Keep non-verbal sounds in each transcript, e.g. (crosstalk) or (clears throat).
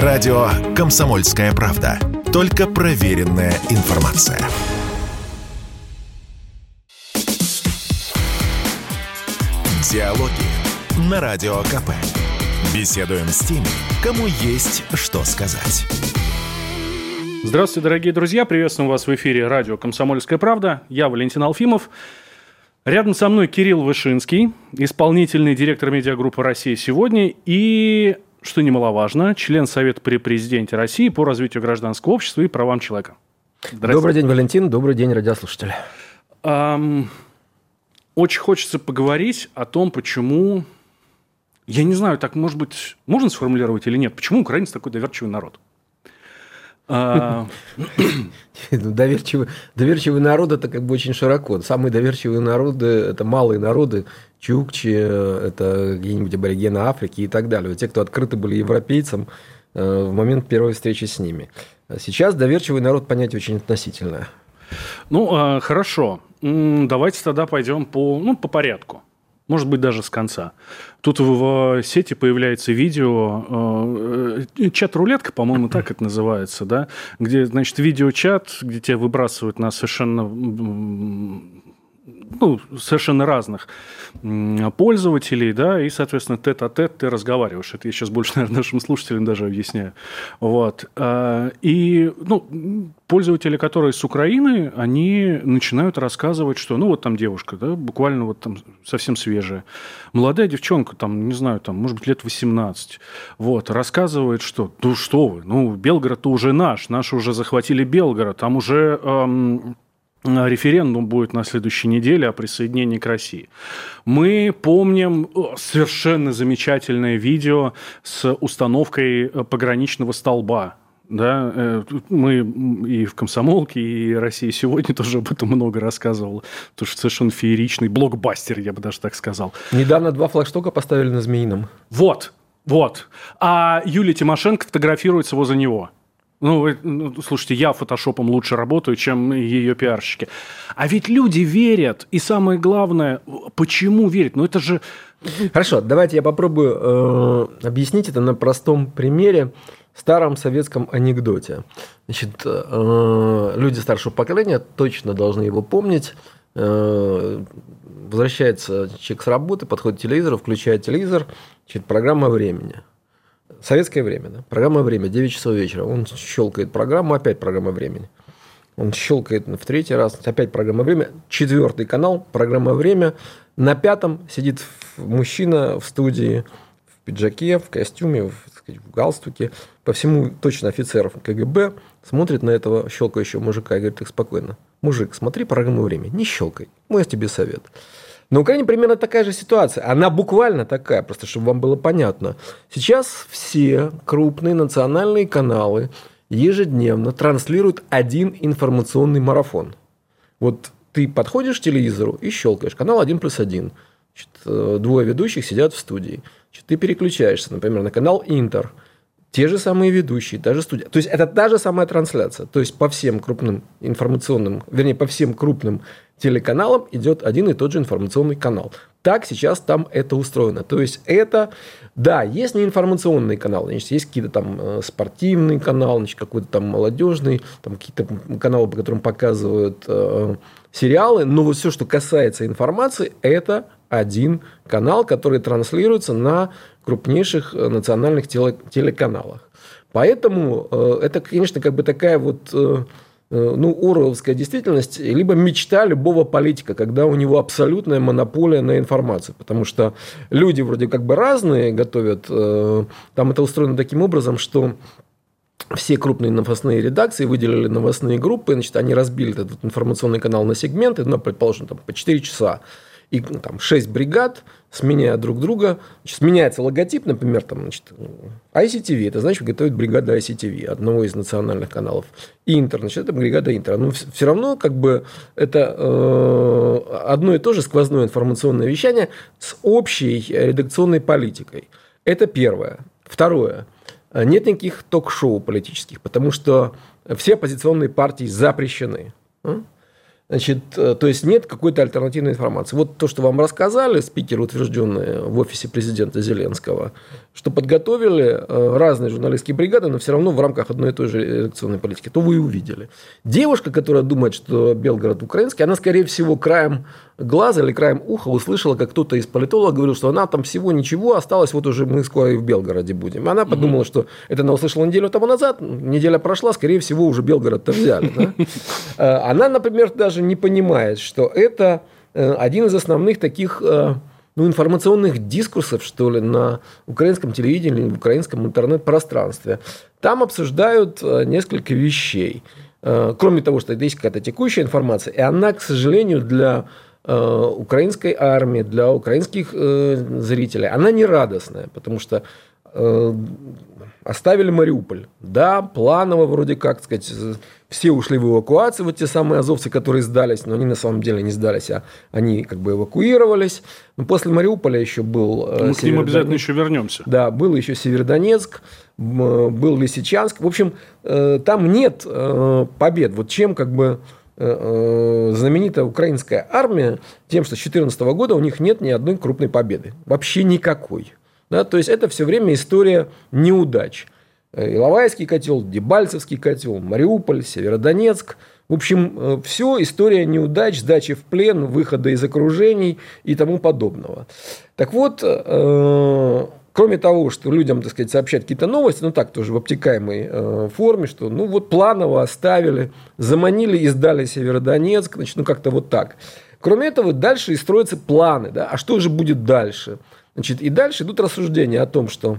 Радио «Комсомольская правда». Только проверенная информация. Диалоги на Радио КП. Беседуем с теми, кому есть что сказать. Здравствуйте, дорогие друзья. Приветствуем вас в эфире радио «Комсомольская правда». Я Валентин Алфимов. Рядом со мной Кирилл Вышинский, исполнительный директор медиагруппы «Россия сегодня» и, что немаловажно, член Совета при президенте России по развитию гражданского общества и правам человека. Добрый день, Валентин. Добрый день, радиослушатели. Эм, очень хочется поговорить о том, почему... Я не знаю, так, может быть, можно сформулировать или нет? Почему украинец такой доверчивый народ? А, (laughs) ну, доверчивый, доверчивый народ это как бы очень широко. Самые доверчивые народы это малые народы, чукчи, это какие-нибудь аборигены Африки и так далее. Те, кто открыты были европейцам э, в момент первой встречи с ними. Сейчас доверчивый народ понятие очень относительное. Ну, а, хорошо. Давайте тогда пойдем по, ну, по порядку может быть, даже с конца. Тут в сети появляется видео, э, э, чат-рулетка, по-моему, так это называется, да, где, значит, видеочат, где тебя выбрасывают на совершенно ну, совершенно разных пользователей, да, и, соответственно, тет-а-тет ты разговариваешь. Это я сейчас больше, (laughs) наверное, нашим слушателям даже объясняю. Вот. А, и, ну, пользователи, которые с Украины, они начинают рассказывать, что, ну, вот там девушка, да, буквально вот там совсем свежая, молодая девчонка, там, не знаю, там, может быть, лет 18, вот, рассказывает, что, ну, что вы, ну, Белгород-то уже наш, наши уже захватили Белгород, там уже эм, референдум будет на следующей неделе о присоединении к России. Мы помним совершенно замечательное видео с установкой э, пограничного столба да, э, мы и в «Комсомолке», и «Россия сегодня» (laughs) тоже об этом много рассказывал. Потому что совершенно фееричный блокбастер, я бы даже так сказал. Недавно два флагштока поставили на Змеином. Вот, вот. А Юлия Тимошенко фотографируется возле него. Ну, ну, слушайте, я фотошопом лучше работаю, чем ее пиарщики. А ведь люди верят. И самое главное, почему верят? Ну, это же... Хорошо, давайте я попробую э, объяснить это на простом примере, старом советском анекдоте. Значит, э, люди старшего поколения точно должны его помнить. Э, возвращается человек с работы, подходит к телевизору, включает телевизор, значит, программа времени – Советское время, да? Программа «Время», 9 часов вечера. Он щелкает программу, опять программа «Времени». Он щелкает в третий раз, опять программа «Время». Четвертый канал, программа «Время». На пятом сидит мужчина в студии в пиджаке, в костюме, в, сказать, в галстуке. По всему точно офицер КГБ смотрит на этого щелкающего мужика и говорит так спокойно. Мужик, смотри программу «Время», не щелкай. Мой тебе совет. На Украине примерно такая же ситуация. Она буквально такая, просто чтобы вам было понятно. Сейчас все крупные национальные каналы ежедневно транслируют один информационный марафон. Вот ты подходишь к телевизору и щелкаешь. Канал 1 плюс 1. Значит, э, двое ведущих сидят в студии. Значит, ты переключаешься, например, на канал Интер. Те же самые ведущие, та же студия. То есть, это та же самая трансляция. То есть, по всем крупным информационным, вернее, по всем крупным телеканалам идет один и тот же информационный канал. Так сейчас там это устроено. То есть это, да, есть не информационный канал, значит, есть какие-то там э, спортивный канал, значит, какой-то там молодежный, там какие-то каналы, по которым показывают э, сериалы, но вот все, что касается информации, это один канал, который транслируется на крупнейших э, национальных теле телеканалах. Поэтому э, это, конечно, как бы такая вот э, ну, Оруэлловская действительность, либо мечта любого политика, когда у него абсолютная монополия на информацию. Потому что люди вроде как бы разные готовят. Там это устроено таким образом, что все крупные новостные редакции выделили новостные группы, значит, они разбили этот информационный канал на сегменты, ну, предположим, там, по 4 часа и ну, там 6 бригад, сменяя друг друга. Значит, сменяется логотип, например, там, значит, ICTV, это значит, готовит бригада ICTV, одного из национальных каналов. Интер, значит, это бригада Интер. Но все равно, как бы, это э, одно и то же сквозное информационное вещание с общей редакционной политикой. Это первое. Второе. Нет никаких ток-шоу политических, потому что все оппозиционные партии запрещены. Значит, э, то есть нет какой-то альтернативной информации. Вот то, что вам рассказали, спикеры, утвержденные в офисе президента Зеленского, что подготовили э, разные журналистские бригады, но все равно в рамках одной и той же редакционной политики, то вы и увидели. Девушка, которая думает, что Белгород украинский, она, скорее всего, краем глаза или краем уха услышала, как кто-то из политологов говорил, что она там всего ничего, осталось, вот уже мы скоро и в Белгороде будем. Она подумала, угу. что это она услышала неделю тому назад, неделя прошла, скорее всего, уже Белгород-то взяли. Да? (laughs) Э, она, например, даже не понимает, что это один из основных таких ну, информационных дискурсов, что ли, на украинском телевидении, в украинском интернет-пространстве. Там обсуждают э, несколько вещей. Э, кроме того, что есть какая-то текущая информация, и она, к сожалению, для э, украинской армии, для украинских зрителей, она не радостная, потому что оставили Мариуполь. Да, планово вроде как, сказать, все ушли в эвакуацию, вот те самые азовцы, которые сдались, но они на самом деле не сдались, а они как бы эвакуировались. Но после Мариуполя еще был... Э, Мы к ним обязательно еще вернемся. Да, был еще Северодонецк, был Лисичанск. В общем, э, там нет э, побед. Вот чем как бы знаменитая украинская армия тем, что с 2014 года у них нет ни одной крупной победы. Вообще никакой. Да, то есть это все время история неудач. Э, Иловайский котел, Дебальцевский котел, Мариуполь, Северодонецк. В общем, э, все история неудач, сдачи в плен, выхода из окружений и тому подобного. Так вот, э, кроме того, что людям, так сказать, сообщать какие-то новости, ну так тоже в обтекаемой форме, что ну вот планово оставили, заманили и сдали Северодонецк, значит, ну как-то вот так. Кроме этого, дальше и строятся планы, да, а что же будет дальше? Значит, и дальше идут рассуждения о том, что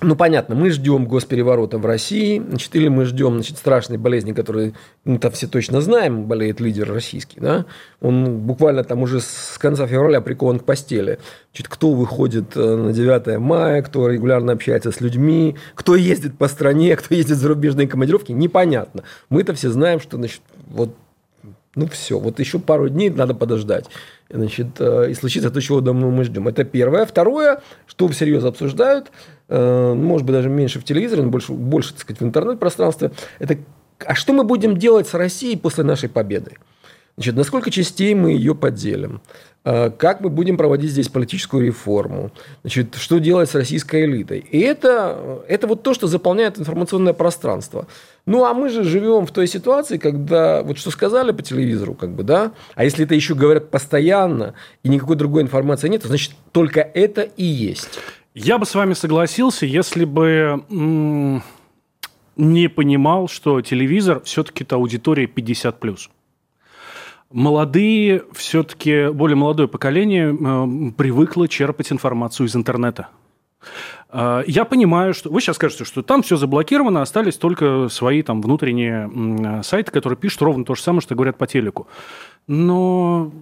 ну, понятно, мы ждем госпереворота в России, значит, или мы ждем значит, страшной болезни, которую мы там все точно знаем, болеет лидер российский. Да? Он буквально там уже с конца февраля прикован к постели. Значит, кто выходит э, на 9 мая, кто регулярно общается с людьми, кто ездит по стране, кто ездит в зарубежные командировки, непонятно. Мы-то все знаем, что значит, вот ну все, вот еще пару дней надо подождать. Значит, э, и случится то, чего давно мы ждем. Это первое. Второе, что всерьез обсуждают, э, может быть, даже меньше в телевизоре, но больше, больше так сказать, в интернет-пространстве, это а что мы будем делать с Россией после нашей победы? Значит, насколько частей мы ее поделим? Э, как мы будем проводить здесь политическую реформу? Значит, что делать с российской элитой? И это, это вот то, что заполняет информационное пространство. Ну, а мы же живем в той ситуации, когда, вот что сказали по телевизору, как бы, да, а если это еще говорят постоянно, и никакой другой информации нет, то значит, только это и есть. Я бы с вами согласился, если бы не понимал, что телевизор все-таки это аудитория 50+. Молодые, все-таки более молодое поколение э, привыкло черпать информацию из интернета. А, я понимаю, что вы сейчас скажете, что там все заблокировано, остались только свои там внутренние сайты, которые пишут ровно то же самое, что говорят по телеку. Но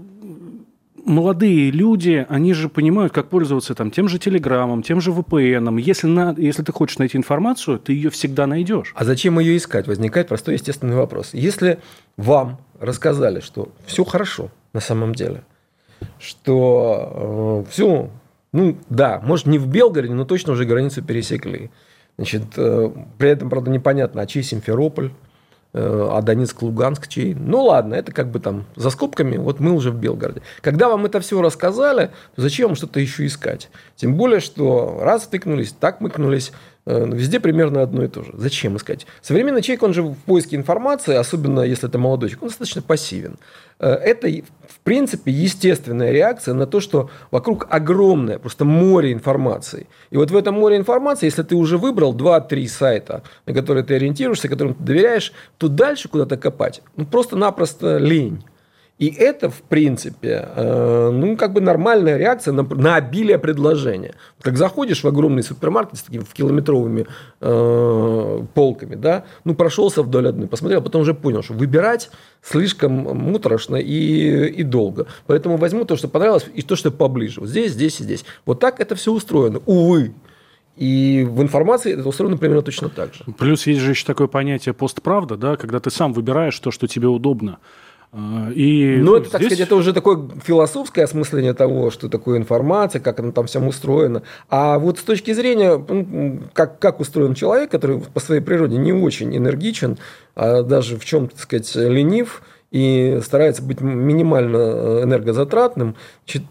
молодые люди, они же понимают, как пользоваться там тем же Телеграмом, тем же VPN. Если, на, если ты хочешь найти информацию, ты ее всегда найдешь. А зачем ее искать? Возникает простой естественный вопрос. Если вам рассказали, что все хорошо на самом деле, что э, все ну, да, может, не в Белгороде, но точно уже границу пересекли. Значит, э, при этом, правда, непонятно, а чей Симферополь, э, а Донецк, Луганск чей. Ну, ладно, это как бы там за скобками, вот мы уже в Белгороде. Когда вам это все рассказали, зачем вам что-то еще искать? Тем более, что раз тыкнулись, так мыкнулись, везде примерно одно и то же. Зачем искать? Современный человек, он же в поиске информации, особенно если это молодой человек, он достаточно пассивен. Э, это, в принципе, естественная реакция на то, что вокруг огромное, просто море информации. И вот в этом море информации, если ты уже выбрал 2-3 сайта, на которые ты ориентируешься, которым ты доверяешь, то дальше куда-то копать, ну, просто-напросто лень. И это, в принципе, э, ну, как бы нормальная реакция на, на обилие предложения. Как заходишь в огромный супермаркет с такими километровыми э, полками, да, ну, прошелся вдоль одной, посмотрел, а потом уже понял, что выбирать слишком муторошно и, и долго. Поэтому возьму то, что понравилось, и то, что поближе. Вот здесь, здесь и здесь. Вот так это все устроено. Увы. И в информации это устроено примерно точно так же. Плюс есть же еще такое понятие постправда, да, когда ты сам выбираешь то, что тебе удобно. И, ну, это, здесь... так сказать, это уже такое философское осмысление того, что такое информация, как она там всем устроена. А вот с точки зрения, ну, как, как устроен человек, который по своей природе не очень энергичен, а даже в чем-то, так сказать, ленив, и старается быть минимально э, энергозатратным,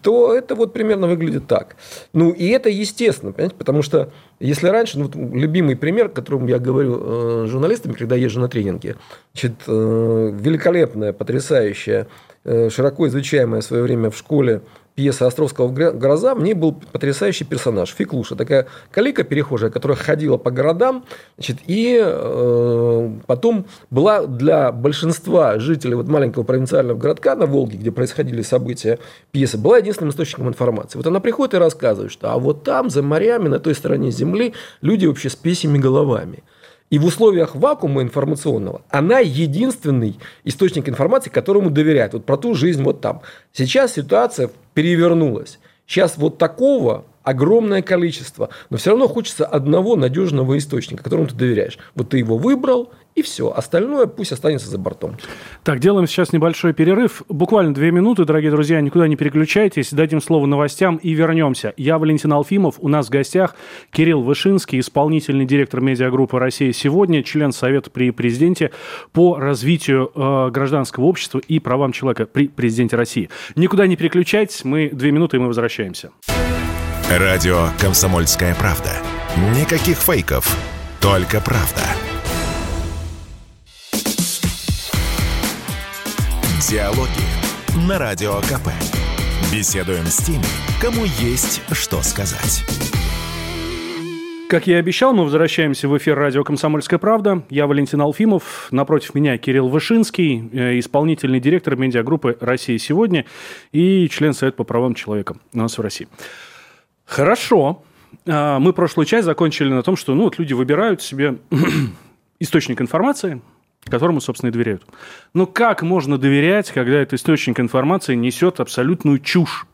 то это вот примерно выглядит так. Ну, и это естественно, понимаете, потому что если раньше, ну, вот любимый пример, которым я говорю э, журналистам, когда езжу на тренинги, значит, э, великолепная, потрясающая, э, широко изучаемая в свое время в школе пьеса Островского «Гроза» мне был потрясающий персонаж, Фиклуша. Такая калика перехожая, которая ходила по городам, значит, и э, потом была для большинства жителей вот маленького провинциального городка на Волге, где происходили события пьесы, была единственным источником информации. Вот она приходит и рассказывает, что а вот там, за морями, на той стороне земли, люди вообще с песями головами. И в условиях вакуума информационного она единственный источник информации, которому доверяют. Вот про ту жизнь вот там. Сейчас ситуация перевернулась. Сейчас вот такого огромное количество, но все равно хочется одного надежного источника, которому ты доверяешь. Вот ты его выбрал, и все. Остальное пусть останется за бортом. Так, делаем сейчас небольшой перерыв. Буквально две минуты, дорогие друзья. Никуда не переключайтесь. Дадим слово новостям и вернемся. Я Валентин Алфимов. У нас в гостях Кирилл Вышинский, исполнительный директор медиагруппы «Россия сегодня», член Совета при президенте по развитию э, гражданского общества и правам человека при президенте России. Никуда не переключайтесь. Мы две минуты, и мы возвращаемся. Радио «Комсомольская правда». Никаких фейков, только правда. Диалоги на Радио КП. Беседуем с теми, кому есть что сказать. Как я и обещал, мы возвращаемся в эфир радио «Комсомольская правда». Я Валентин Алфимов, напротив меня Кирилл Вышинский, э, исполнительный директор медиагруппы «Россия сегодня» и член Совета по правам человека у нас в России. Хорошо. А, мы прошлую часть закончили на том, что ну, вот люди выбирают себе (clears throat) источник информации, которому, собственно, и доверяют. Но как можно доверять, когда этот источник информации несет абсолютную чушь?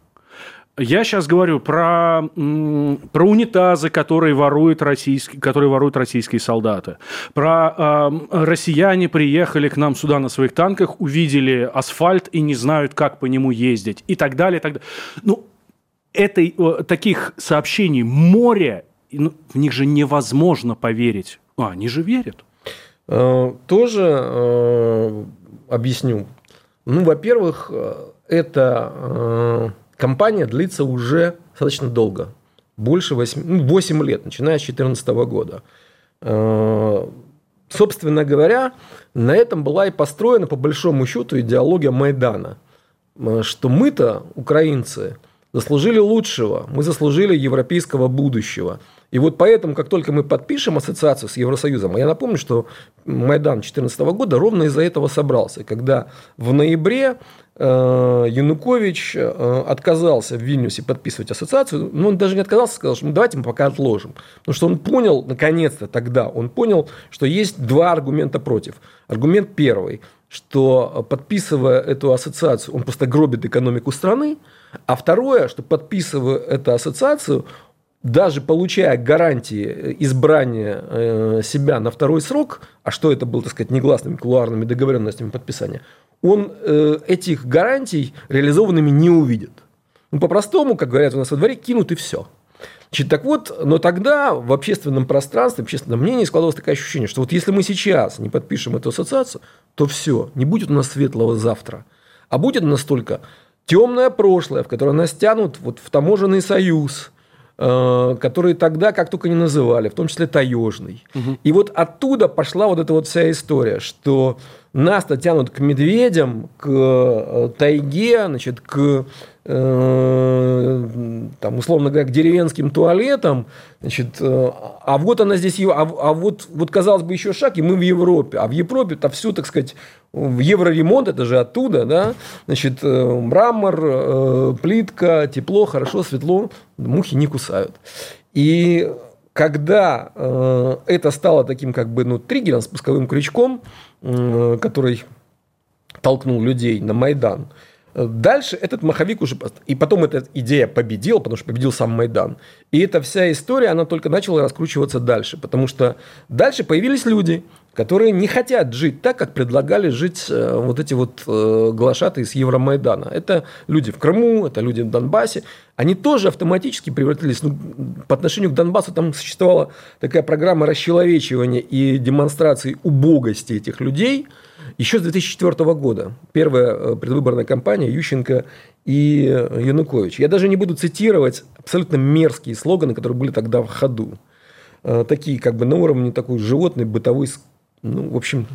Я сейчас говорю про, про унитазы, которые воруют, российские, которые воруют российские солдаты. Про э, россияне приехали к нам сюда на своих танках, увидели асфальт и не знают, как по нему ездить. И так далее. И так далее. Ну, этой, таких сообщений море, ну, в них же невозможно поверить. А, они же верят. Э, тоже э, объясню. Ну, во-первых, э, эта кампания длится уже достаточно долго. Больше 8, ну, 8 лет, начиная с 2014 года. Собственно говоря, на этом была и построена, по большому счету, идеология Майдана. Что мы-то, украинцы, заслужили лучшего, мы заслужили европейского будущего. И вот поэтому, как только мы подпишем ассоциацию с Евросоюзом, а я напомню, что Майдан 2014 года ровно из-за этого собрался, когда в ноябре э, Янукович э, отказался в Вильнюсе подписывать ассоциацию, но он даже не отказался, сказал, что ну, давайте мы пока отложим. Потому что он понял, наконец-то тогда, он понял, что есть два аргумента против. Аргумент первый, что подписывая эту ассоциацию, он просто гробит экономику страны, а второе, что подписывая эту ассоциацию, даже получая гарантии избрания э, себя на второй срок, а что это было, так сказать, негласными кулуарными договоренностями подписания, он э, этих гарантий реализованными не увидит. Ну, по-простому, как говорят у нас во дворе, кинут и все. Значит, так вот, но тогда в общественном пространстве, в общественном мнении складывалось такое ощущение, что вот если мы сейчас не подпишем эту ассоциацию, то все, не будет у нас светлого завтра. А будет у нас только темное прошлое, в которое нас тянут вот в таможенный союз, э, который тогда как только не называли, в том числе таежный. Угу. И вот оттуда пошла вот эта вот вся история, что нас-то тянут к медведям, к э, тайге, значит, к там, условно говоря, к деревенским туалетам, значит, э, а вот она здесь, а, а вот, вот, казалось бы, еще шаг, и мы в Европе, а в Европе-то все, так сказать, в евроремонт, это же оттуда, да, значит, э, мрамор, плитка, тепло, хорошо, светло, мухи не кусают. И когда это стало таким, как бы, ну, триггером, спусковым крючком, который толкнул людей на Майдан, Дальше этот маховик уже... И потом эта идея победила, потому что победил сам Майдан. И эта вся история, она только начала раскручиваться дальше. Потому что дальше появились люди, которые не хотят жить так, как предлагали жить э, вот эти вот э, глашатые из Евромайдана. Это люди в Крыму, это люди в Донбассе. Они тоже автоматически превратились... Ну, по отношению к Донбассу там существовала такая программа расчеловечивания и демонстрации убогости этих людей – Еще с 2004 года. Первая э, предвыборная кампания Ющенко и Янукович. Я даже не буду цитировать абсолютно мерзкие слоганы, которые были тогда в ходу. Э, такие как бы на уровне такой животной, бытовой, ну, в общем,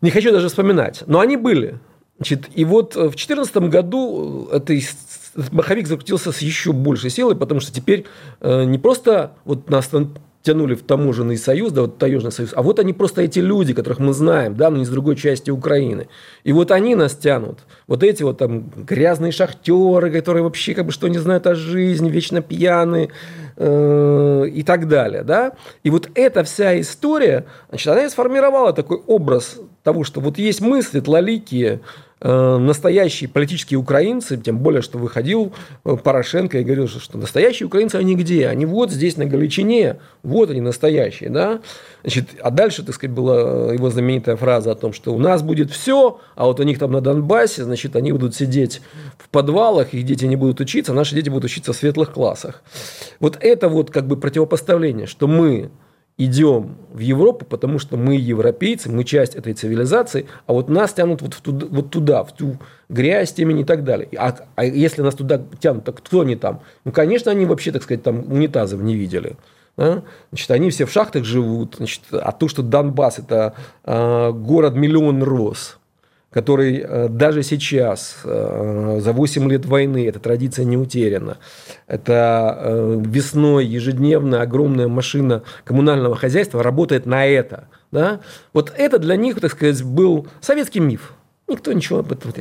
не хочу даже вспоминать. Но они были. Значит, и вот в 2014 году это маховик закрутился с еще большей силой, потому что теперь э, не просто вот нас тянули в таможенный союз, да, вот таежный союз, а вот они просто эти люди, которых мы знаем, да, но не с другой части Украины. И вот они нас тянут. Вот эти вот там грязные шахтеры, которые вообще как бы что не знают о жизни, вечно пьяные э, и так далее, да. И вот эта вся история, значит, она и сформировала такой образ того, что вот есть мы, светлоликие, настоящие политические украинцы, тем более, что выходил э, Порошенко и говорил, что настоящие украинцы, они где? Они вот здесь, на Галичине, вот они настоящие, да? Значит, а дальше, так сказать, была его знаменитая фраза о том, что у нас будет все, а вот у них там на Донбассе, значит, они будут сидеть в подвалах, их дети не будут учиться, а наши дети будут учиться в светлых классах. Вот это вот как бы противопоставление, что мы идем в Европу, потому что мы европейцы, мы часть этой цивилизации, а вот нас тянут вот, в туда, вот туда, в ту грязь, темень и так далее. А, а если нас туда тянут, так кто они там? Ну, конечно, они вообще, так сказать, там унитазов не видели. Да? Значит, они все в шахтах живут. Значит, а то, что Донбасс – это э, город миллион рос – который э, даже сейчас, э, за 8 лет войны, эта традиция не утеряна. Это э, весной ежедневно огромная машина коммунального хозяйства работает на это. Да? Вот это для них, так сказать, был советский миф. Никто ничего об этом,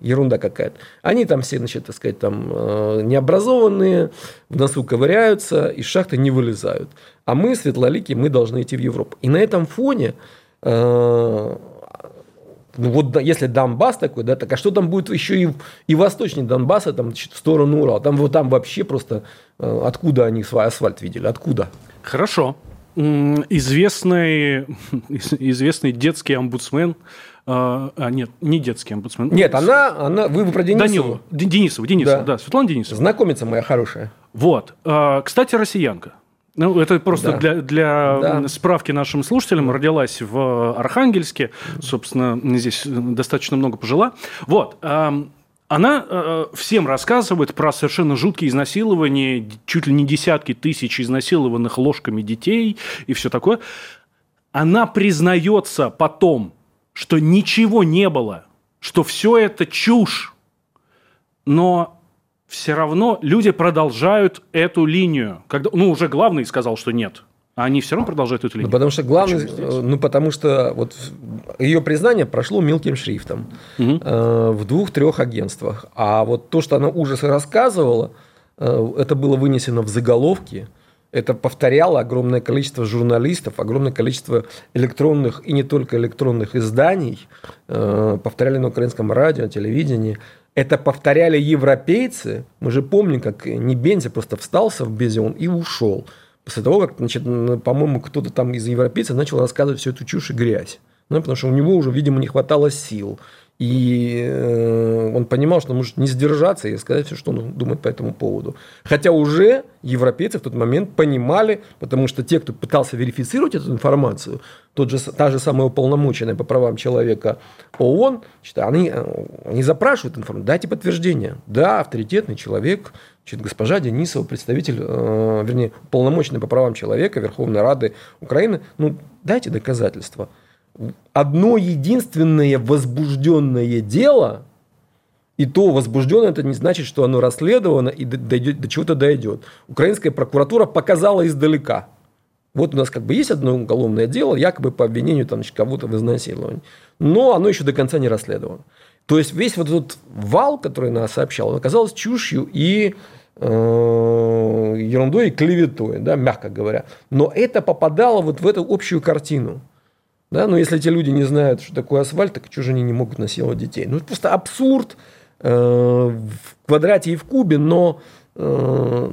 ерунда какая-то. Они там все, значит, так сказать, там необразованные, в носу ковыряются, из шахты не вылезают. А мы, светлолики, мы должны идти в Европу. И на этом фоне ну вот если Донбасс такой, да, так а что там будет еще и, и восточнее Донбасса, там, в сторону Урала? Там вот там вообще просто э, откуда они свой асфальт видели? Откуда? Хорошо. Известный, (laughs) известный детский омбудсмен, а, а, нет, не детский омбудсмен. Нет, она, она вы про Денисову. Данилова. Денисова, Денисова, да. да, Светлана Денисова. Знакомица моя хорошая. Вот. А, кстати, россиянка. Ну, это просто да. для, для да. справки нашим слушателям. Родилась в Архангельске. Собственно, здесь достаточно много пожила. Вот. Она э, всем рассказывает про совершенно жуткие изнасилования, чуть ли не десятки тысяч изнасилованных ложками детей и все такое. Она признается потом, что ничего не было, что все это чушь. Но все равно люди продолжают эту линию. Когда, ну, уже главный сказал, что нет. А они все равно продолжают эту линию. Ну, потому что главный, ну, потому что вот ее признание прошло мелким шрифтом угу. э, в двух-трех агентствах. А вот то, что она ужасы рассказывала, э, это было вынесено в заголовки. Это повторяло огромное количество журналистов, огромное количество электронных и не только электронных изданий, э, повторяли на украинском радио, телевидении это повторяли европейцы. Мы же помним, как Небензи просто встался в Безион и ушел. После того, как, значит, по-моему, кто-то там из европейцев начал рассказывать всю эту чушь и грязь. Ну, потому что у него уже, видимо, не хватало сил. И э, он понимал, что может не сдержаться и сказать все, что он думает по этому поводу. Хотя уже европейцы в тот момент понимали, потому что те, кто пытался верифицировать эту информацию, тот же, та же самая уполномоченная по правам человека ООН, они, э, они запрашивают информацию, дайте подтверждение. Да, авторитетный человек, значит, госпожа Денисова, представитель, э, вернее, уполномоченный по правам человека Верховной Рады Украины, ну, дайте доказательства одно единственное возбужденное дело, и то возбужденное, это не значит, что оно расследовано и дойдет, до чего-то дойдет. Украинская прокуратура показала издалека. Вот у нас как бы есть одно уголовное дело, якобы по обвинению там, кого-то в изнасиловании. Но оно еще до конца не расследовано. То есть весь вот этот вал, который нас сообщал, оказался чушью и э, ерундой и клеветой, да, мягко говоря. Но это попадало вот в эту общую картину. Да? Но если эти люди не знают, что такое асфальт, так же они не могут насиловать детей? Ну, это просто абсурд э, в квадрате и в кубе, но, э,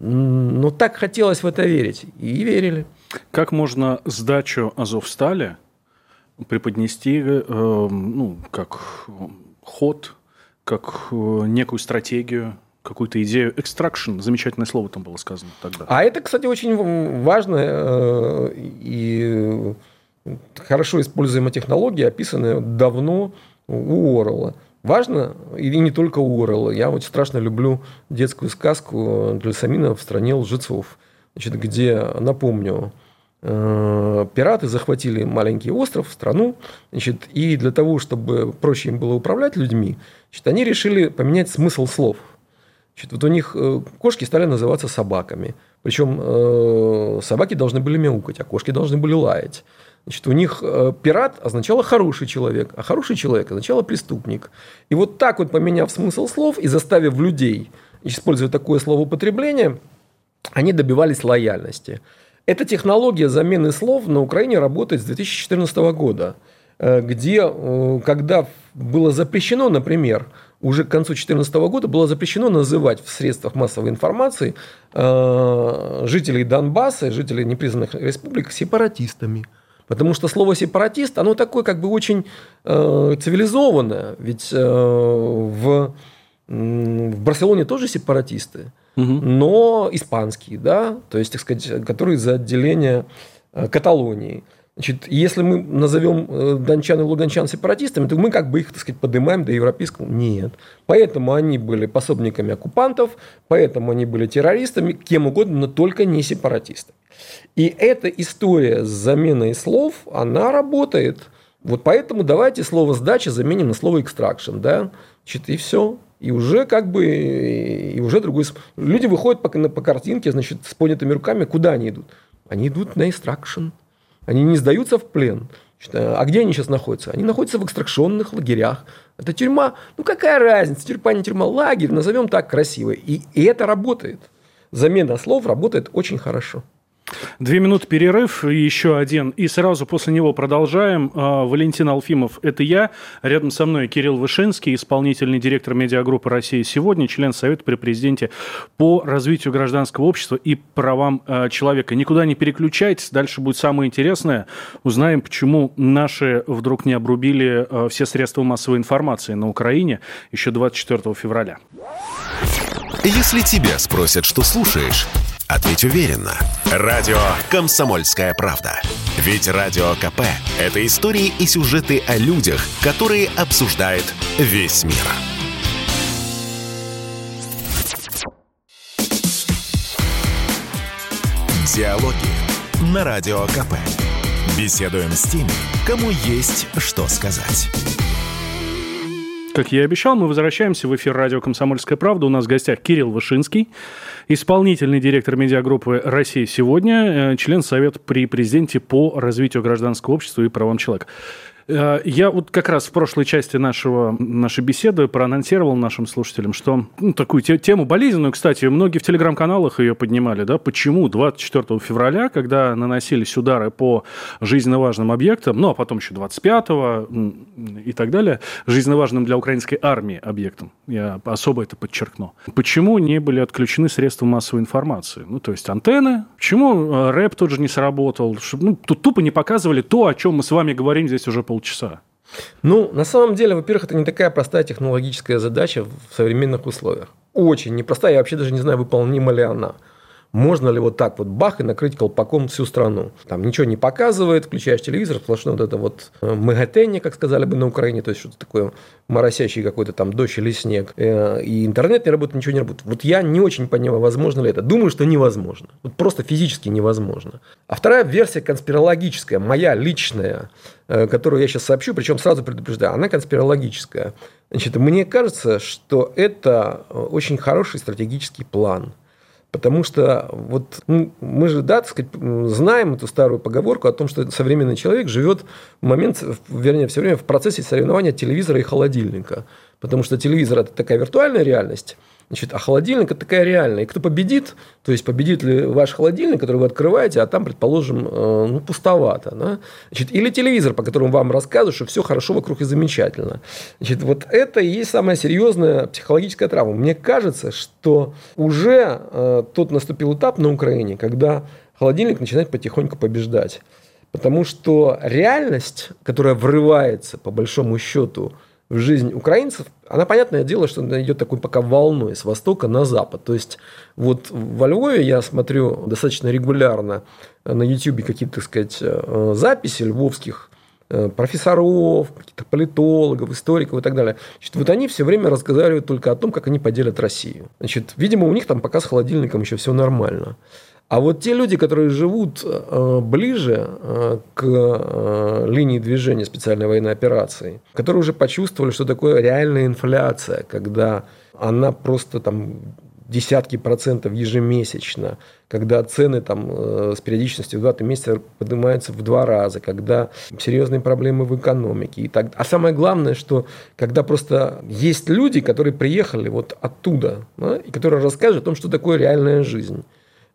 но так хотелось в это верить. И верили. Как можно сдачу Азовстали преподнести э, ну, как ход, как э, некую стратегию какую-то идею. Extraction, замечательное слово там было сказано тогда. А это, кстати, очень важно э, и хорошо используемая технология, описанная давно у Орла. Важно, и не только у Орла. Я очень страшно люблю детскую сказку для Самина «В стране лжецов», значит, где, напомню, э, пираты захватили маленький остров, страну, значит, и для того, чтобы проще им было управлять людьми, значит, они решили поменять смысл слов. Значит, вот у них э, кошки стали называться собаками. Причем э, собаки должны были мяукать, а кошки должны были лаять. Значит, у них э, пират означало хороший человек, а хороший человек означало преступник. И вот так вот, поменяв смысл слов и заставив людей использовать такое словоупотребление, они добивались лояльности. Эта технология замены слов на Украине работает с 2014 года, э, где, э, когда было запрещено, например, уже к концу 2014 года было запрещено называть в средствах массовой информации э, жителей Донбасса, жителей непризнанных республик сепаратистами. Потому что слово сепаратист, оно такое как бы очень э, цивилизованное. Ведь э, в, в Барселоне тоже сепаратисты, угу. но испанские, да, то есть, так сказать, которые за отделение э, Каталонии. Значит, если мы назовем э, дончан и луганчан сепаратистами, то мы как бы их, так сказать, поднимаем до европейского. Нет. Поэтому они были пособниками оккупантов, поэтому они были террористами, кем угодно, но только не сепаратистами. И эта история с заменой слов, она работает. Вот поэтому давайте слово «сдача» заменим на слово «экстракшн». Да? Значит, и все. И уже как бы, и уже другой... Люди выходят по, по картинке, значит, с поднятыми руками. Куда они идут? Они идут на экстракшн. Они не сдаются в плен. А где они сейчас находятся? Они находятся в экстракционных лагерях. Это тюрьма. Ну какая разница, тюрьма, не тюрьма, лагерь, назовем так красиво. И, и это работает. Замена слов работает очень хорошо. Две минуты перерыв, еще один. И сразу после него продолжаем. А, Валентин Алфимов – это я. Рядом со мной Кирилл Вышинский, исполнительный директор медиагруппы «Россия сегодня», член Совета при президенте по развитию гражданского общества и правам а, человека. Никуда не переключайтесь, дальше будет самое интересное. Узнаем, почему наши вдруг не обрубили а, все средства массовой информации на Украине еще 24 февраля. Если тебя спросят, что слушаешь, Ответь уверенно. Радио «Комсомольская правда». Ведь Радио КП – это истории и сюжеты о людях, которые обсуждает весь мир. Диалоги на Радио КП. Беседуем с теми, кому есть что сказать. Как я и обещал, мы возвращаемся в эфир радио «Комсомольская правда». У нас в гостях Кирилл Вышинский, исполнительный директор медиагруппы «Россия сегодня», э, член Совета при президенте по развитию гражданского общества и правам человека. Э, я вот как раз в прошлой части нашего, нашей беседы проанонсировал нашим слушателям, что ну, такую тему болезненную, кстати, многие в телеграм-каналах ее поднимали, да, почему 24 февраля, когда наносились удары по жизненно важным объектам, ну, а потом еще 25 и так далее, жизненно важным для украинской армии объектам, я особо это подчеркну, почему не были отключены средства массовой информации? Ну, то есть антенны, почему э, рэп тот же не сработал, ну, тут тупо не показывали то, о чем мы с вами говорим здесь уже пол полчаса? Ну, на самом деле, во-первых, это не такая простая технологическая задача в современных условиях. Очень непростая, я вообще даже не знаю, выполнима ли она. Можно ли вот так вот бах и накрыть колпаком всю страну? Там ничего не показывает, включаешь телевизор, сплошное вот это вот э, мегатенни, как сказали бы на Украине, то есть что-то такое моросящий какой-то там дождь или снег. Э, и интернет не работает, ничего не работает. Вот я не очень понимаю, возможно ли это. Думаю, что невозможно. Вот просто физически невозможно. А вторая версия конспирологическая, моя личная, э, которую я сейчас сообщу, причем сразу предупреждаю, она конспирологическая. Значит, мне кажется, что это очень хороший стратегический план – Потому что вот ну, мы же, да, так сказать, знаем эту старую поговорку о том, что современный человек живет в момент, вернее, все время в процессе соревнования телевизора и холодильника. Потому что телевизор – это такая виртуальная реальность, Значит, а холодильник – это такая реальная. И кто победит, то есть победит ли ваш холодильник, который вы открываете, а там, предположим, э, ну, пустовато. Да? Значит, или телевизор, по которому вам рассказывают, что все хорошо вокруг и замечательно. Значит, вот это и есть самая серьезная психологическая травма. Мне кажется, что уже э, тот наступил этап на Украине, когда холодильник начинает потихоньку побеждать. Потому что реальность, которая врывается, по большому счету, в жизнь украинцев, она, понятное дело, что она идет такой пока волной с востока на запад. То есть, вот во Львове я смотрю достаточно регулярно на YouTube какие-то, так сказать, э, записи львовских э, профессоров, каких-то политологов, историков и так далее. Значит, вот они все время разговаривают только о том, как они поделят Россию. Значит, видимо, у них там пока с холодильником еще все нормально. А вот те люди, которые живут э, ближе э, к э, линии движения специальной военной операции, которые уже почувствовали, что такое реальная инфляция, когда она просто там десятки процентов ежемесячно, когда цены там с периодичностью в 2 месяца поднимаются в два раза, когда серьезные проблемы в экономике. И так. А самое главное, что когда просто есть люди, которые приехали вот оттуда, да, и которые расскажут о том, что такое реальная жизнь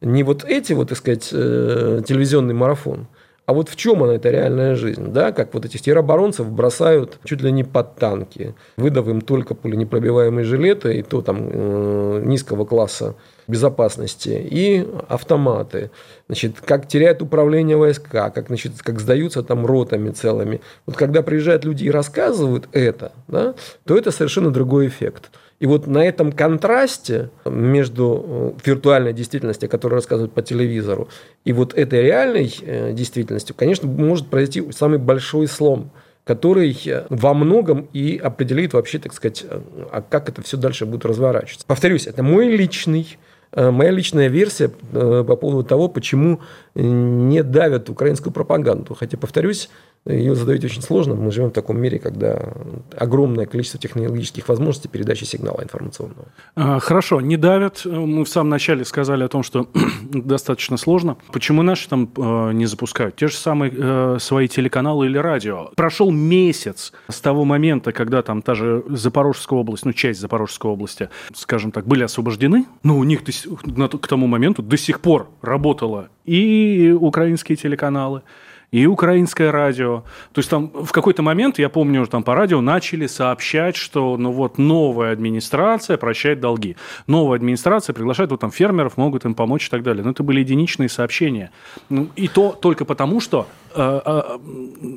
не вот эти, вот, так сказать, э, телевизионный марафон, а вот в чем она, эта реальная жизнь, да, как вот этих тероборонцев бросают чуть ли не под танки, выдав им только пуленепробиваемые жилеты, и то там э, низкого класса безопасности, и автоматы, значит, как теряют управление войска, как, значит, как сдаются там ротами целыми. Вот когда приезжают люди и рассказывают это, да, то это совершенно другой эффект. И вот на этом контрасте между э, виртуальной действительностью, которую рассказывают по телевизору, и вот этой реальной э, действительностью, конечно, может произойти самый большой слом который э, во многом и определит вообще, так сказать, а как это все дальше будет разворачиваться. Повторюсь, это мой личный моя личная версия по поводу того, почему не давят украинскую пропаганду. Хотя, повторюсь, ее задавить очень сложно. Мы живем в таком мире, когда огромное количество технологических возможностей передачи сигнала информационного. А, хорошо, не давят. Мы в самом начале сказали о том, что (clears throat) достаточно сложно. Почему наши там э, не запускают? Те же самые э, свои телеканалы или радио. Прошел месяц с того момента, когда там та же Запорожская область, ну, часть Запорожской области, скажем так, были освобождены, но у них к тому моменту до сих пор работало и украинские телеканалы, и украинское радио. То есть там в какой-то момент, я помню, там по радио начали сообщать, что ну вот новая администрация прощает долги. Новая администрация приглашает вот там фермеров, могут им помочь и так далее. Но это были единичные сообщения. Ну, и то только потому, что э, э,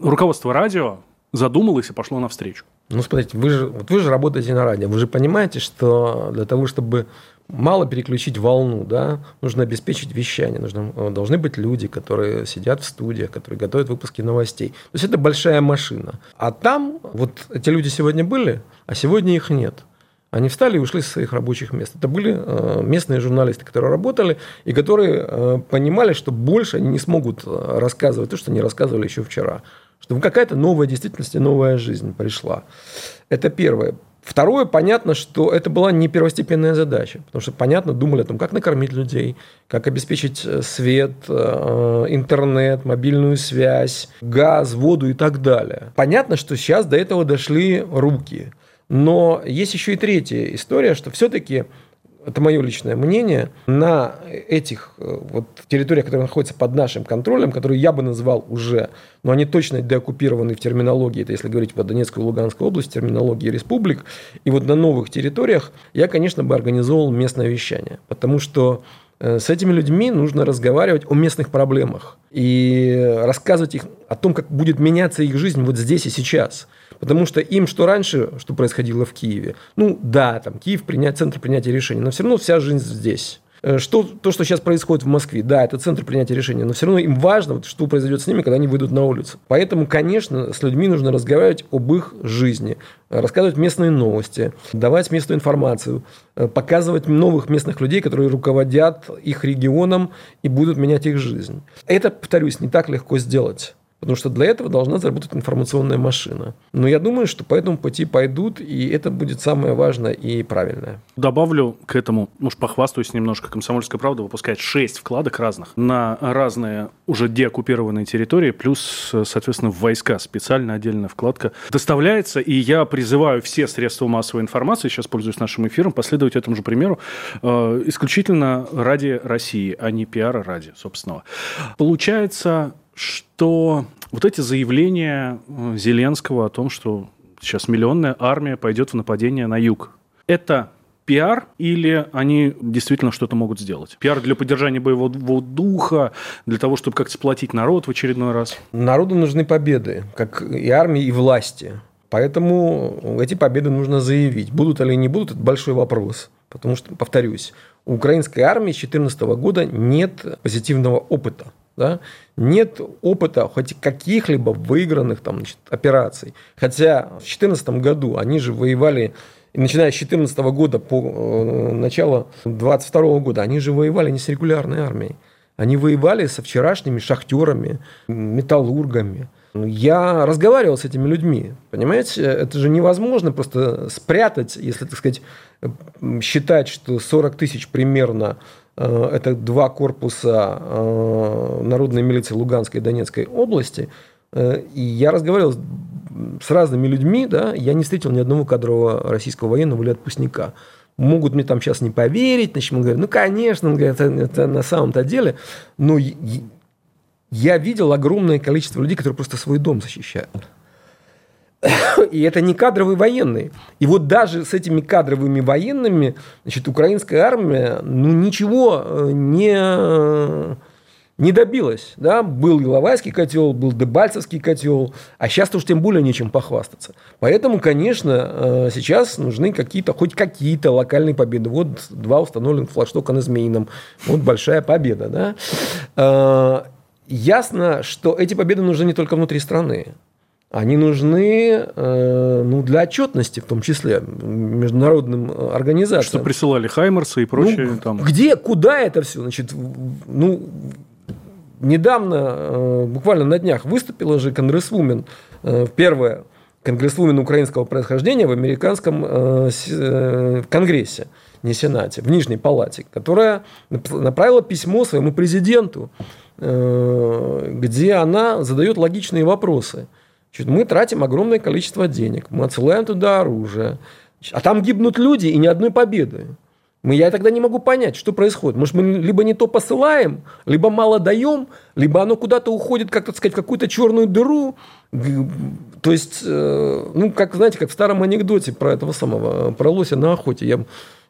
руководство радио задумалось и пошло навстречу. Ну, смотрите, вы же, вот вы же работаете на радио. Вы же понимаете, что для того, чтобы мало переключить волну, да, нужно обеспечить вещание, нужно, э, должны быть люди, которые сидят в студиях, которые готовят выпуски новостей. То есть это большая машина. А там вот эти люди сегодня были, а сегодня их нет. Они встали и ушли со своих рабочих мест. Это были э, местные журналисты, которые работали и которые э, понимали, что больше они не смогут рассказывать то, что они рассказывали еще вчера. Что какая-то новая действительность и новая жизнь пришла. Это первое. Второе, понятно, что это была не первостепенная задача, потому что, понятно, думали о том, как накормить людей, как обеспечить э, свет, э, интернет, мобильную связь, газ, воду и так далее. Понятно, что сейчас до этого дошли руки. Но есть еще и третья история, что все-таки это мое личное мнение, на этих э, вот территориях, которые находятся под нашим контролем, которые я бы назвал уже, но они точно деоккупированы в терминологии, это если говорить по Донецкой и Луганской области, терминологии республик, и вот на новых территориях я, конечно, бы организовал местное вещание, потому что с этими людьми нужно разговаривать о местных проблемах и рассказывать их о том, как будет меняться их жизнь вот здесь и сейчас – Потому что им, что раньше, что происходило в Киеве, ну да, там Киев принять, центр принятия решений, но все равно вся жизнь здесь. Э, что, то, что сейчас происходит в Москве, да, это центр принятия решений, но все равно им важно, вот, что произойдет с ними, когда они выйдут на улицу. Поэтому, конечно, с людьми нужно разговаривать об их жизни, рассказывать местные новости, давать местную информацию, э, показывать новых местных людей, которые руководят их регионом и будут менять их жизнь. Это, повторюсь, не так легко сделать. Потому что для этого должна заработать информационная машина. Но я думаю, что по этому пути пойдут, и это будет самое важное и правильное. Добавлю к этому, может, похвастаюсь немножко. «Комсомольская правда» выпускает 6 вкладок разных на разные уже деоккупированные территории, плюс, соответственно, в войска специально отдельная вкладка доставляется. И я призываю все средства массовой информации, сейчас пользуюсь нашим эфиром, последовать этому же примеру, э, исключительно ради России, а не пиара ради собственного. Получается, что вот эти заявления э, Зеленского о том, что сейчас миллионная армия пойдет в нападение на юг, это пиар или они действительно что-то могут сделать? Пиар для поддержания боевого духа, для того, чтобы как-то сплотить народ в очередной раз? Народу нужны победы, как и армии, и власти. Поэтому эти победы нужно заявить. Будут или не будут, это большой вопрос. Потому что, повторюсь, у украинской армии с 2014 года нет позитивного опыта. Да? Нет опыта хоть каких-либо выигранных там, значит, операций. Хотя в 2014 году они же воевали, начиная с 2014 года по э, начало 2022 года, они же воевали не с регулярной армией. Они воевали со вчерашними шахтерами, металлургами. Я разговаривал с этими людьми, понимаете? Это же невозможно просто спрятать, если, так сказать, считать, что 40 тысяч примерно это два корпуса э, народной милиции Луганской и Донецкой области. Э, и я разговаривал с разными людьми, да, я не встретил ни одного кадрового российского военного или отпускника могут мне там сейчас не поверить, значит, он говорит, ну, конечно, он говорит, это, это на самом-то деле, но я видел огромное количество людей, которые просто свой дом защищают. (laughs) И это не кадровые военные. И вот даже с этими кадровыми военными, значит, украинская армия, ну, ничего э, не не добилась. Да? Был Иловайский котел, был Дебальцевский котел, а сейчас уж тем более нечем похвастаться. Поэтому, конечно, э, сейчас нужны какие-то, хоть какие-то локальные победы. Вот два установленных флагштока на Змеином. Вот большая победа. Да? Э, ясно, что эти победы нужны не только внутри страны. Они нужны э, ну, для отчетности, в том числе, международным организациям. Что присылали Хаймерсы и прочее. Ну, там. Где, куда это все? Значит, ну, недавно, э, буквально на днях, выступила же конгрессвумен, э, первая конгрессвумен украинского происхождения в американском э, конгрессе, не сенате, в Нижней палате, которая направила письмо своему президенту, где она задает логичные вопросы. Значит, мы тратим огромное количество денег, мы отсылаем туда оружие, а там гибнут люди и ни одной победы. Мы, я тогда не могу понять, что происходит. Может, мы либо не то посылаем, либо мало даем, либо оно куда-то уходит, как так сказать, в какую-то черную дыру. То есть, э, ну, как, знаете, как в старом анекдоте про этого самого, про лося на охоте. Я,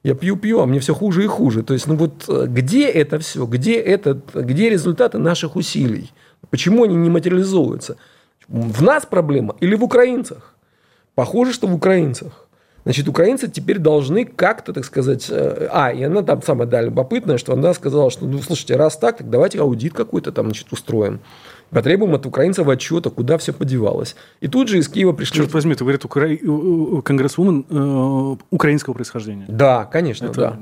я пью-пью, а мне все хуже и хуже. То есть, ну вот э, где это все? Где, это, где результаты наших усилий? Почему они не материализуются? В нас проблема или в украинцах? Похоже, что в украинцах. Значит, украинцы теперь должны как-то, так сказать... Э, а, и она там самое да, любопытное, что она сказала, что, ну, слушайте, раз так, так давайте аудит какой-то там, значит, устроим. Потребуем от украинцев отчета, куда все подевалось. И тут же из Киева пришли... Черт возьми, ты говорит, укра... конгрессвумен э, украинского происхождения. Да, конечно, Это... да.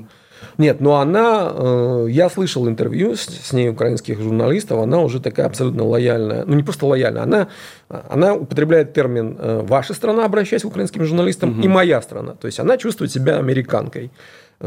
Нет, но она, э, я слышал интервью с, с ней украинских журналистов, она уже такая абсолютно лояльная, ну не просто лояльная, она, она употребляет термин э, «ваша страна», обращаясь к украинским журналистам, угу. и «моя страна». То есть она чувствует себя американкой.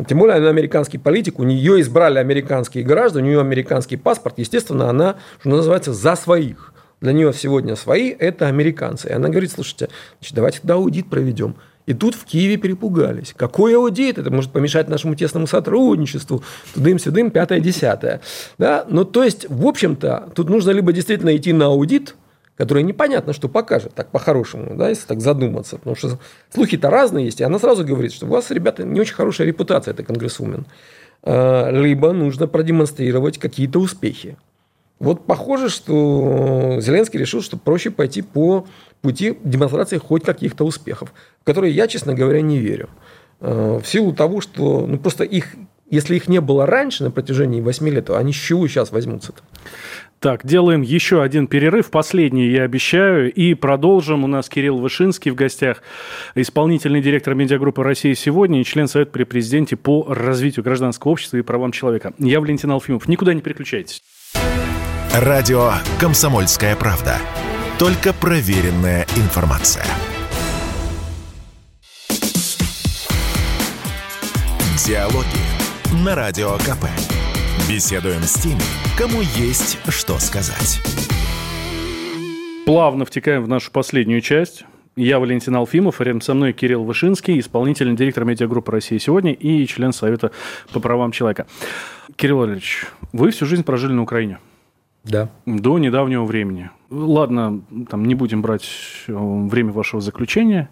Тем более она американский политик, у нее избрали американские граждане, у нее американский паспорт, естественно, она, что называется, за своих. Для нее сегодня свои – это американцы. И она говорит, слушайте, значит, давайте тогда аудит проведем. И тут в Киеве перепугались. Какой аудит? Это может помешать нашему тесному сотрудничеству. Тудым-сюдым, пятое-десятое. Да? Ну, то есть, в общем-то, тут нужно либо действительно идти на аудит, который непонятно, что покажет, так по-хорошему, да, если так задуматься. Потому что слухи-то разные есть. И она сразу говорит, что у вас, ребята, не очень хорошая репутация, это конгрессумен. А, либо нужно продемонстрировать какие-то успехи. Вот похоже, что Зеленский решил, что проще пойти по пути демонстрации хоть каких-то успехов, в которые я, честно говоря, не верю. Э, в силу того, что ну, просто их, если их не было раньше на протяжении 8 лет, то они с чего сейчас возьмутся-то? Так, делаем еще один перерыв, последний, я обещаю, и продолжим. У нас Кирилл Вышинский в гостях, исполнительный директор медиагруппы «Россия сегодня» и член Совета при президенте по развитию гражданского общества и правам человека. Я Валентин Алфимов. Никуда не переключайтесь. Радио «Комсомольская правда». Только проверенная информация. Диалоги на Радио КП. Беседуем с теми, кому есть что сказать. Плавно втекаем в нашу последнюю часть. Я Валентин Алфимов, рядом со мной Кирилл Вышинский, исполнительный директор медиагруппы «Россия сегодня» и член Совета по правам человека. Кирилл Валерьевич, вы всю жизнь прожили на Украине. Да. До недавнего времени. Ладно, там не будем брать э, время вашего заключения.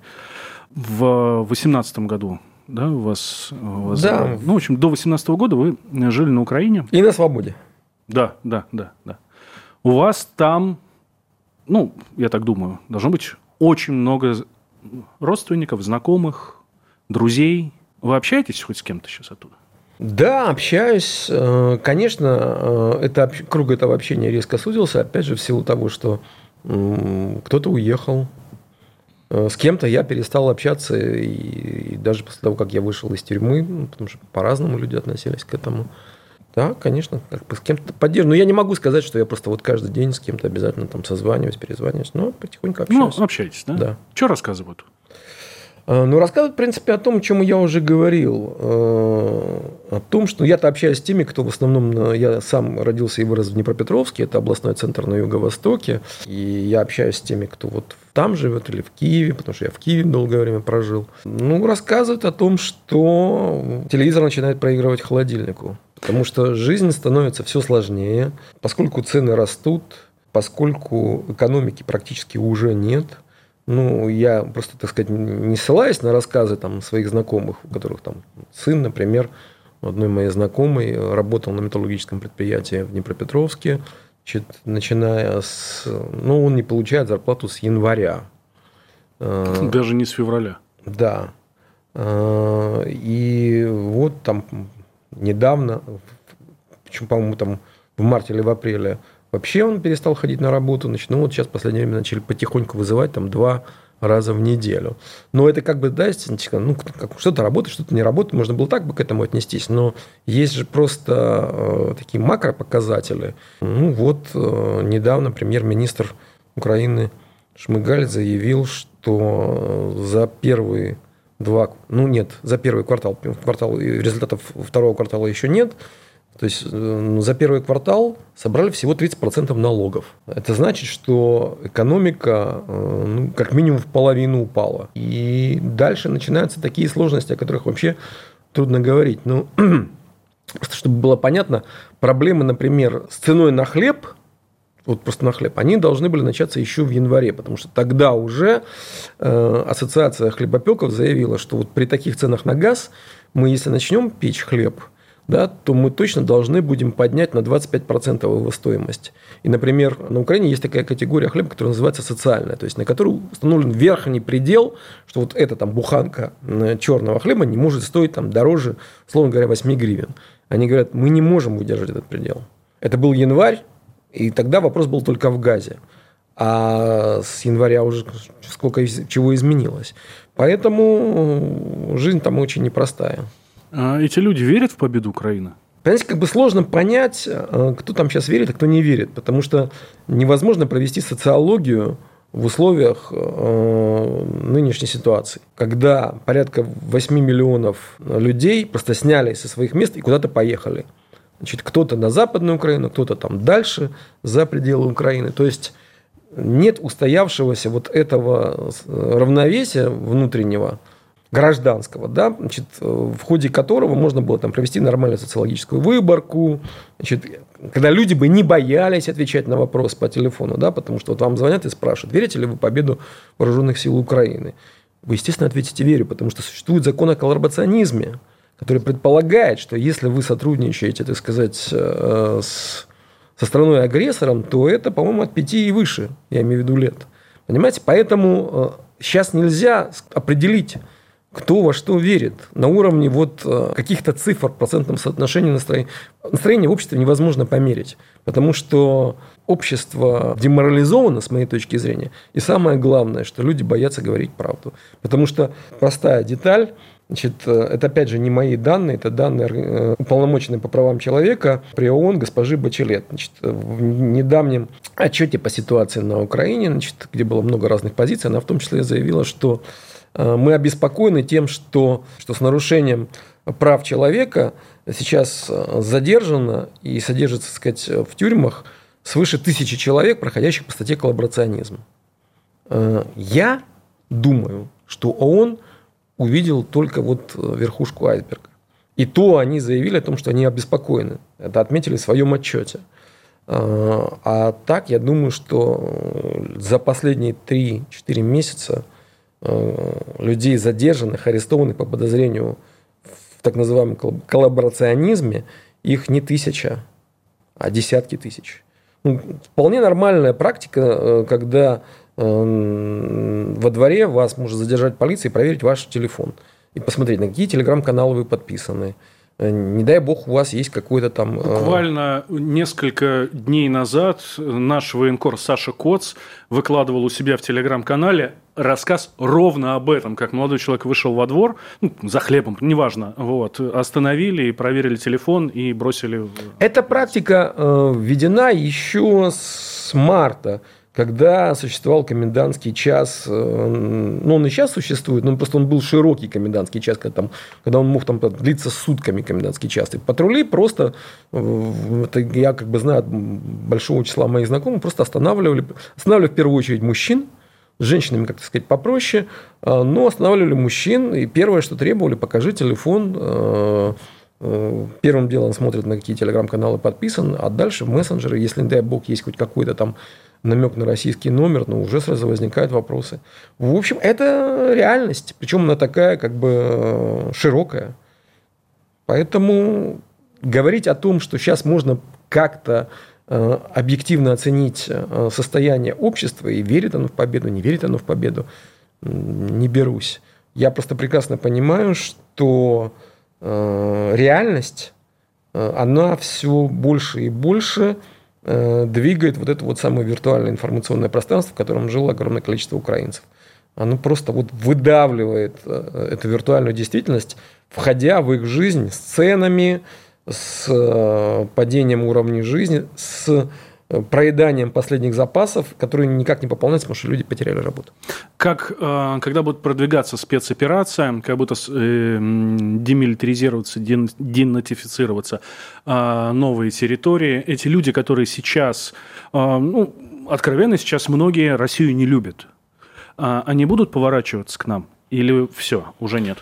В 2018 году да, у вас, у вас... Да. Ну, в общем, до 2018 года вы жили на Украине. И на свободе. Да, да, да, да. У вас там, ну, я так думаю, должно быть очень много родственников, знакомых, друзей. Вы общаетесь хоть с кем-то сейчас оттуда? Да, общаюсь. Э, конечно, э, это, круг этого общения резко сузился, опять же, в силу того, что кто-то уехал, э, с кем-то я перестал общаться, и, и даже после того, как я вышел из тюрьмы, ну, потому что по-разному люди относились к этому. Да, конечно, как бы с кем-то поддерживаю. Но я не могу сказать, что я просто вот каждый день с кем-то обязательно там созваниваюсь, перезваниваюсь, но потихоньку общаюсь. Ну, общаетесь, да? Да. Что рассказывают? А, ну, рассказывают, в принципе, о том, о чем я уже говорил. Э, о том, что я-то общаюсь с теми, кто в основном... Я сам родился и вырос в Днепропетровске, это областной центр на юго-востоке. И я общаюсь с теми, кто вот там живет или в Киеве, потому что я в Киеве долгое время прожил. Ну, рассказывают о том, что телевизор начинает проигрывать холодильнику. Потому что жизнь становится все сложнее, поскольку цены растут, поскольку экономики практически уже нет. Ну, я просто, так сказать, не ссылаясь на рассказы там, своих знакомых, у которых там сын, например, одной моей знакомой работал на металлургическом предприятии в Днепропетровске, значит, начиная с... Ну, он не получает зарплату с января. Даже не с февраля. Да. И вот там недавно, почему, по-моему, там в марте или в апреле вообще он перестал ходить на работу. Значит, ну вот сейчас в последнее время начали потихоньку вызывать там два раза в неделю. Но это как бы, да, ну, что-то работает, что-то не работает, можно было так бы к этому отнестись, но есть же просто э, такие макропоказатели. Ну вот э, недавно премьер-министр Украины Шмыгаль заявил, что за первые два, ну нет, за первый квартал, квартал результатов второго квартала еще нет, то есть э, за первый квартал собрали всего 30% налогов. Это значит, что экономика э, ну, как минимум в половину упала. И дальше начинаются такие сложности, о которых вообще трудно говорить. Ну, (clears throat) просто чтобы было понятно, проблемы, например, с ценой на хлеб – вот просто на хлеб, они должны были начаться еще в январе, потому что тогда уже э, ассоциация хлебопеков заявила, что вот при таких ценах на газ мы, если начнем печь хлеб, да, то мы точно должны будем поднять на 25% его стоимость. И, например, на Украине есть такая категория хлеба, которая называется социальная, то есть на которую установлен верхний предел, что вот эта там буханка э, черного хлеба не может стоить там дороже, условно говоря, 8 гривен. Они говорят, мы не можем выдержать этот предел. Это был январь, и тогда вопрос был только в газе. А с января уже сколько чего изменилось. Поэтому жизнь там очень непростая. А эти люди верят в победу Украины? Понимаете, как бы сложно понять, э, кто там сейчас верит, а кто не верит, потому что невозможно провести социологию в условиях э, нынешней ситуации, когда порядка 8 миллионов людей просто сняли со своих мест и куда-то поехали. Значит, кто-то на Западную Украину, кто-то там дальше, за пределы Украины. То есть нет устоявшегося вот этого равновесия внутреннего, гражданского, да, значит, в ходе которого можно было там провести нормальную социологическую выборку, значит, когда люди бы не боялись отвечать на вопрос по телефону, да, потому что вот вам звонят и спрашивают, верите ли вы победу вооруженных сил Украины? Вы, естественно, ответите верю, потому что существует закон о коллаборационизме, который предполагает, что если вы сотрудничаете, так сказать, э, с, со страной-агрессором, то это, по-моему, от пяти и выше, я имею в виду лет. Понимаете? Поэтому сейчас э, нельзя определить, кто во что верит. На уровне вот э, каких-то цифр, процентном соотношении настроения. Настроение в обществе невозможно померить, потому что общество деморализовано, с моей точки зрения. И самое главное, что люди боятся говорить правду. Потому что простая деталь – Значит, э, это опять же не мои данные, это данные э, уполномоченной по правам человека при ООН госпожи Бачелет. Значит, в недавнем отчете по ситуации на Украине, значит, где было много разных позиций, она в том числе заявила, что мы обеспокоены тем, что, что с нарушением прав человека сейчас задержано и содержится, так сказать, в тюрьмах свыше тысячи человек, проходящих по статье коллаборационизм. Я думаю, что ООН – увидел только вот э, верхушку айсберга. И то они заявили о том, что они обеспокоены. Это отметили в своем отчете. А, так, я думаю, что э, за последние 3-4 месяца э, людей задержанных, арестованных по подозрению в так называемом коллаборационизме, их не тысяча, а десятки тысяч. ну, вполне нормальная практика, э, когда э, во дворе вас может задержать полиция и проверить ваш телефон. И посмотреть, на какие телеграм-каналы вы подписаны. Э, не дай бог, у вас есть какой-то там... Буквально несколько дней назад наш военкор Саша Коц выкладывал у себя в телеграм-канале рассказ ровно об этом, как молодой человек вышел во двор, ну, за хлебом, неважно, вот, остановили и проверили телефон и бросили... Эта практика э, введена еще с марта, когда существовал комендантский час, э, ну, он и сейчас существует, но просто он был широкий комендантский час, когда, там, когда он мог там длиться сутками комендантский час. И патрули просто, э, это я как бы знаю от большого числа моих знакомых, просто останавливали, останавливали в первую очередь мужчин, с женщинами, как сказать, попроще, э, но останавливали мужчин, и первое, что требовали, покажи телефон, Первым делом смотрят, на какие телеграм-каналы подписан, а дальше мессенджеры, если, не дай бог, есть хоть какой-то там намек на российский номер, но уже сразу возникают вопросы. В общем, это реальность, причем она такая как бы широкая. Поэтому говорить о том, что сейчас можно как-то э, объективно оценить э, состояние общества и верит оно в победу, не верит оно в победу, не берусь. Я просто прекрасно понимаю, что э, реальность, она все больше и больше Э, двигает вот это вот самое виртуальное информационное пространство, в котором жило огромное количество украинцев. Оно просто вот выдавливает э, эту виртуальную действительность, входя в их жизнь с ценами, с э, падением уровня жизни, с проеданием последних запасов, которые никак не пополняются, потому что люди потеряли работу. Как, э, когда будет продвигаться спецоперация, как будто э, демилитаризироваться, денатифицироваться э, новые территории, эти люди, которые сейчас, ну, откровенно сейчас многие Россию не любят, они будут поворачиваться к нам или все, уже нет?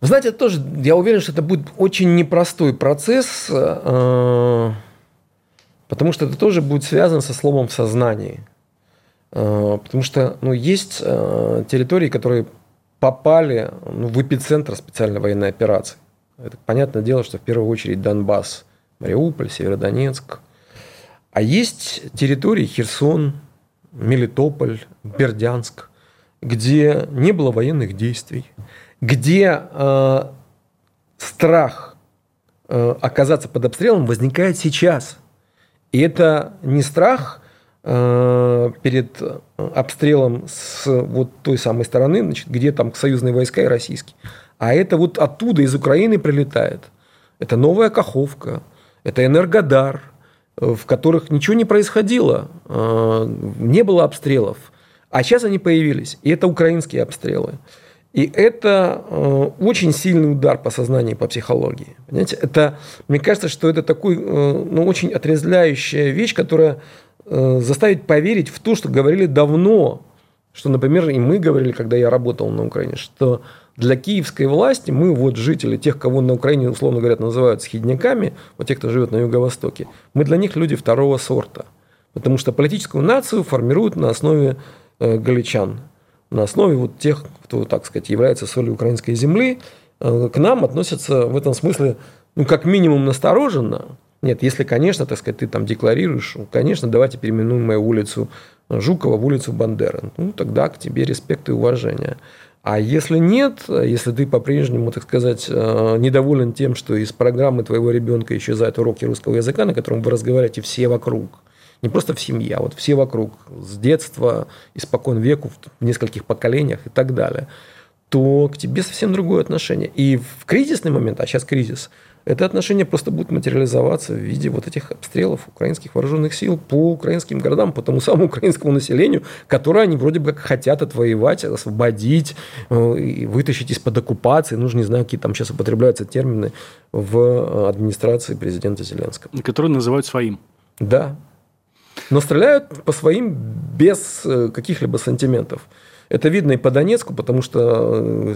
Знаете, тоже, я уверен, что это будет очень непростой процесс, Потому что это тоже будет связано со словом в сознании. Э, потому что ну, есть э, территории, которые попали ну, в эпицентр специальной военной операции. Это понятное дело, что в первую очередь Донбасс, Мариуполь, Северодонецк. А есть территории Херсон, Мелитополь, Бердянск, где не было военных действий, где э, страх э, оказаться под обстрелом возникает сейчас – и это не страх э, перед обстрелом с вот той самой стороны, значит, где там союзные войска и российские, а это вот оттуда, из Украины прилетает. Это новая Каховка, это Энергодар, э, в которых ничего не происходило, э, не было обстрелов. А сейчас они появились, и это украинские обстрелы. И это э, очень сильный удар по сознанию, по психологии. Понимаете? Это, мне кажется, что это такой, э, ну, очень отрезвляющая вещь, которая э, заставит поверить в то, что говорили давно, что, например, и мы говорили, когда я работал на Украине, что для киевской власти мы, вот жители, тех, кого на Украине, условно говоря, называют схидниками, вот тех, кто живет на Юго-Востоке, мы для них люди второго сорта. Потому что политическую нацию формируют на основе э, галичан на основе вот тех, кто, так сказать, является солью украинской земли, э, к нам относятся в этом смысле, ну, как минимум, настороженно. Нет, если, конечно, так сказать, ты там декларируешь, конечно, давайте переименуем мою улицу Жукова в улицу Бандеры. Ну, тогда к тебе респект и уважение. А если нет, если ты по-прежнему, так сказать, э, недоволен тем, что из программы твоего ребенка исчезают уроки русского языка, на котором вы разговариваете все вокруг – не просто в семье, а вот все вокруг, с детства, испокон веку, в нескольких поколениях и так далее, то к тебе совсем другое отношение. И в кризисный момент, а сейчас кризис, это отношение просто будет материализоваться в виде вот этих обстрелов украинских вооруженных сил по украинским городам, по тому самому украинскому населению, которое они вроде бы как хотят отвоевать, освободить, э, и вытащить из-под оккупации. Ну, не знаю, какие там сейчас употребляются термины в э, администрации президента Зеленского. Которые называют своим. Да, но стреляют по своим без э, каких-либо сантиментов. Это видно и по Донецку, потому что э,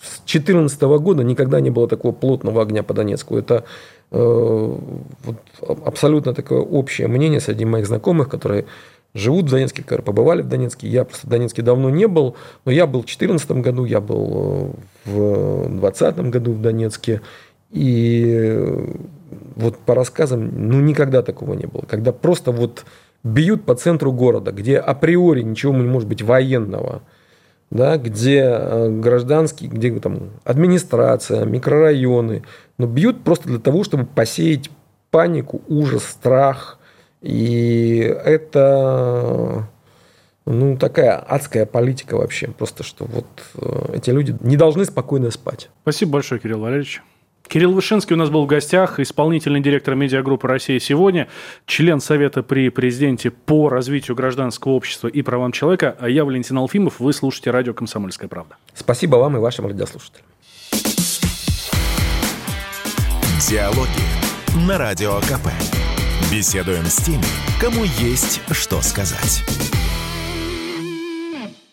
с 2014 года никогда не было такого плотного огня по Донецку. Это э, вот, абсолютно такое общее мнение среди моих знакомых, которые живут в Донецке, которые побывали в Донецке. Я просто в Донецке давно не был, но я был в 2014 году, я был э, в 2020 году в Донецке. И вот по рассказам, ну, никогда такого не было. Когда просто вот бьют по центру города, где априори ничего не может быть военного, да, где э, гражданские, где там администрация, микрорайоны, но бьют просто для того, чтобы посеять панику, ужас, страх. И это ну, такая адская политика вообще. Просто что вот э, эти люди не должны спокойно спать. Спасибо большое, Кирилл Валерьевич. Кирилл Вышинский у нас был в гостях, исполнительный директор медиагруппы «Россия сегодня», член Совета при президенте по развитию гражданского общества и правам человека. А я Валентин Алфимов, вы слушаете радио «Комсомольская правда». Спасибо вам и вашим радиослушателям. Диалоги на Радио КП. Беседуем с теми, кому есть что сказать.